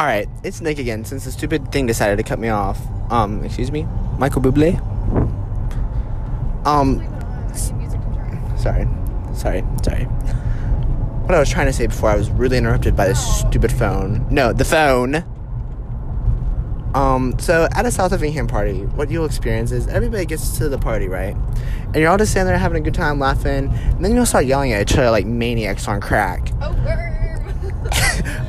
All right, it's Nick again. Since the stupid thing decided to cut me off. Um, excuse me, Michael Bublé. Um, sorry, sorry, sorry. What I was trying to say before I was really interrupted by this stupid phone. No, the phone. Um, so at a South Effingham party, what you'll experience is everybody gets to the party, right? And you're all just standing there having a good time, laughing, and then you'll start yelling at each other like maniacs on crack. Oh,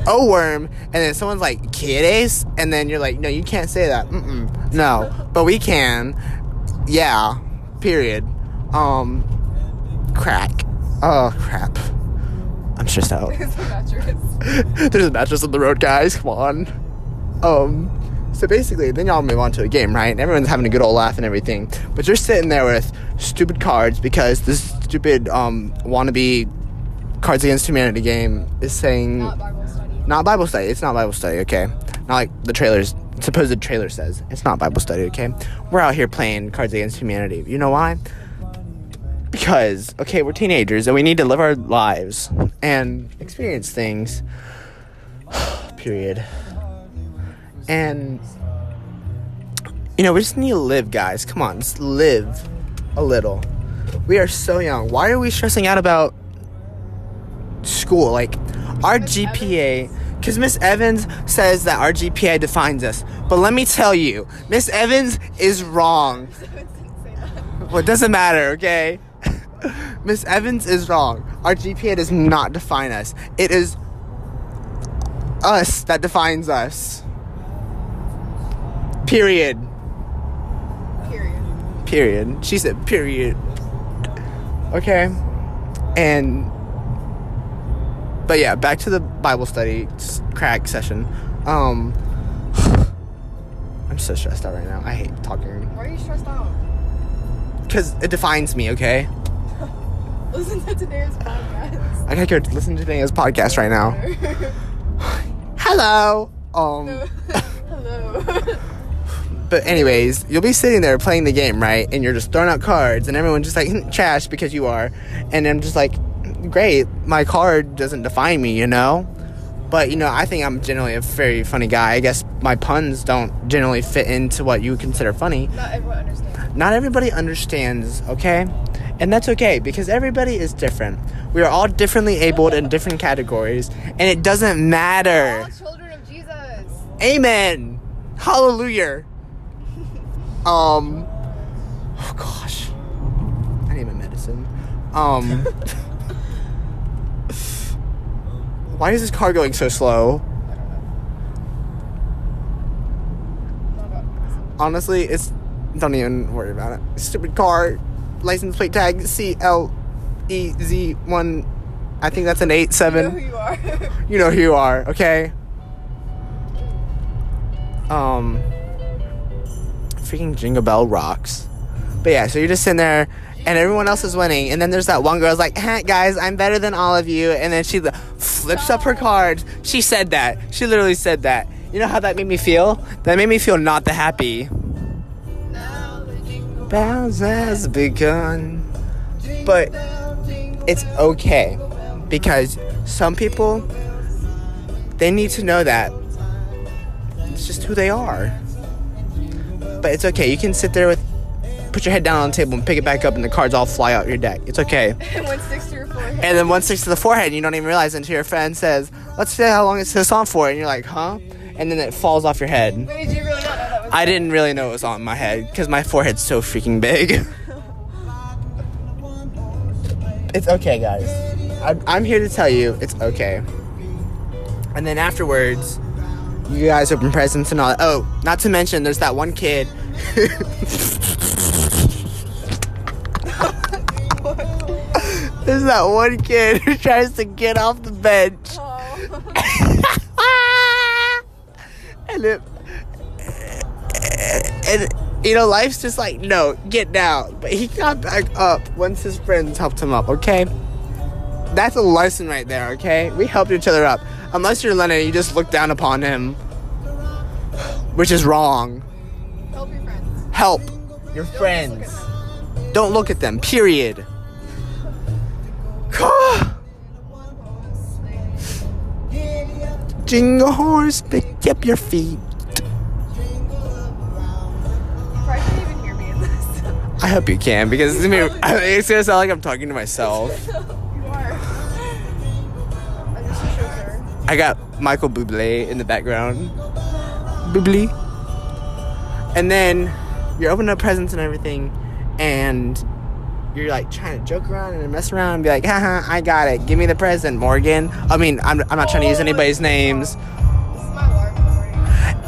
oh worm and then someone's like kiddies and then you're like no you can't say that. Mm-mm. no. But we can. Yeah. Period. Um crack. Oh crap. I'm stressed out. It's a mattress. there's a mattress on the road guys. Come on. Um so basically then y'all move on to a game right? And everyone's having a good old laugh and everything. But you're sitting there with stupid cards because this stupid um wannabe cards against humanity game is saying Not Bible study. Not Bible study. It's not Bible study, okay? Not like the trailers, supposed trailer says. It's not Bible study, okay? We're out here playing Cards Against Humanity. You know why? Because, okay, we're teenagers and we need to live our lives and experience things. Period. And, you know, we just need to live, guys. Come on, just live a little. We are so young. Why are we stressing out about school? Like, our GPA, because Miss Evans says that our GPA defines us. But let me tell you, Miss Evans is wrong. Well, it doesn't matter, okay? Miss Evans is wrong. Our GPA does not define us. It is us that defines us. Period. Period. Period. She said period. Okay? And but yeah, back to the Bible study crack session. Um I'm so stressed out right now. I hate talking Why are you stressed out? cuz it defines me, okay? Listen to today's podcast. I gotta go listen to today's podcast right now. Hello. Um Hello. But anyways, you'll be sitting there playing the game, right? And you're just throwing out cards, and everyone's just like trash because you are. And I'm just like, great, my card doesn't define me, you know. But you know, I think I'm generally a very funny guy. I guess my puns don't generally fit into what you would consider funny. Not everyone understands. Not everybody understands, okay? And that's okay because everybody is different. We are all differently abled in different categories, and it doesn't matter. All children of Jesus. Amen. Hallelujah. Um. Oh gosh. I need my medicine. Um. why is this car going so slow? Honestly, it's. Don't even worry about it. Stupid car. License plate tag C L E Z 1. I think that's an 8 seven. You know 7. who you are. You know who you are, okay? Um, freaking Jingle Bell rocks. But yeah, so you're just sitting there, and everyone else is winning, and then there's that one girl's like, hey, guys, I'm better than all of you, and then she flips up her cards. She said that. She literally said that. You know how that made me feel? That made me feel not the happy. the jingle has begun. But it's okay because some people they need to know that it's just who they are. But it's okay. You can sit there with put your head down on the table and pick it back up and the cards all fly out of your deck. It's okay. and one sticks to your forehead. And then one sticks to the forehead and you don't even realize until your friend says, Let's see how long it's this on for and you're like, huh? And then it falls off your head. Wait, did you really not know that was I didn't really know it was on my head because my forehead's so freaking big. it's okay, guys. I, I'm here to tell you it's okay. And then afterwards, you guys open presents and all that. Oh, not to mention, there's that one kid. there's that one kid who tries to get off the bench. Oh. and it, and you know, life's just like, no, get down. But he got back up once his friends helped him up. Okay, that's a lesson right there. Okay, we helped each other up. Unless you're Lennon, you just look down upon him, which is wrong. Help your friends. Help your friends. Don't look at them. Period. Jingle horse, pick up your feet. You probably can't even hear me in this. I hope you can because it's gonna, be, it's gonna sound like I'm talking to myself. you are. I'm just a chauffeur. I got Michael Bublé in the background. Bublé. And then you're opening up presents and everything, and you're like trying to joke around and mess around and be like, haha, I got it. Give me the present, Morgan. I mean, I'm, I'm not trying to use anybody's names.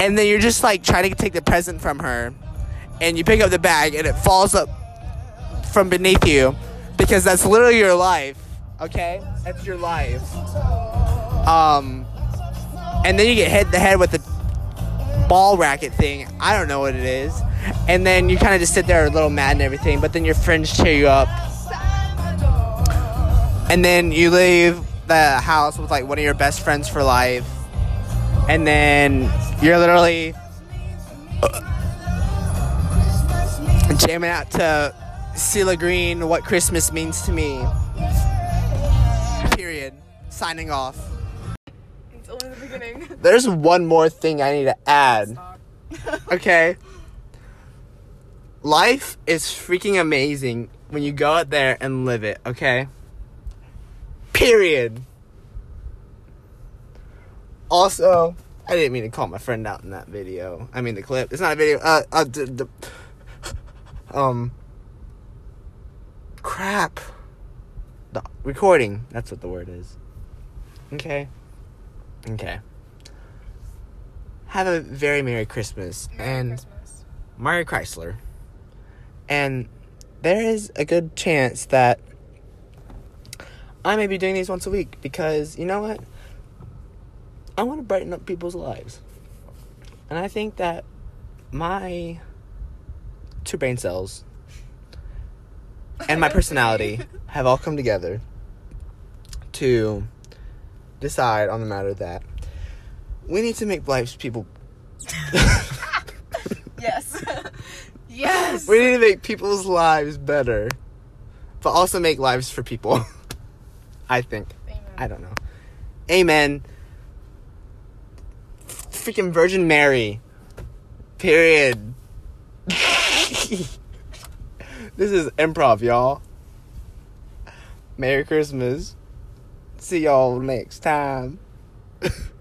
And then you're just like trying to take the present from her, and you pick up the bag, and it falls up from beneath you because that's literally your life. Okay? That's your life. Um, and then you get hit the head with the ball racket thing. I don't know what it is. And then you kind of just sit there a little mad and everything, but then your friends cheer you up. And then you leave the house with like one of your best friends for life. And then you're literally uh, jamming out to CeeLo Green, What Christmas Means to Me. Period. Signing off. It's only the beginning. There's one more thing I need to add. Okay. Life is freaking amazing when you go out there and live it, okay? Period. Also, I didn't mean to call my friend out in that video. I mean the clip. It's not a video. Uh, uh d- d- um crap. The recording. That's what the word is. Okay. Okay. Have a very Merry Christmas and Christmas. Mary Chrysler. And there is a good chance that I may be doing these once a week because you know what? I want to brighten up people's lives. And I think that my two brain cells and my personality have all come together to decide on the matter that we need to make lives people. yes. we need to make people's lives better but also make lives for people i think. Amen. i don't know. Amen. Freaking virgin mary. Period. This is improv y'all. Merry christmas. See y'all next time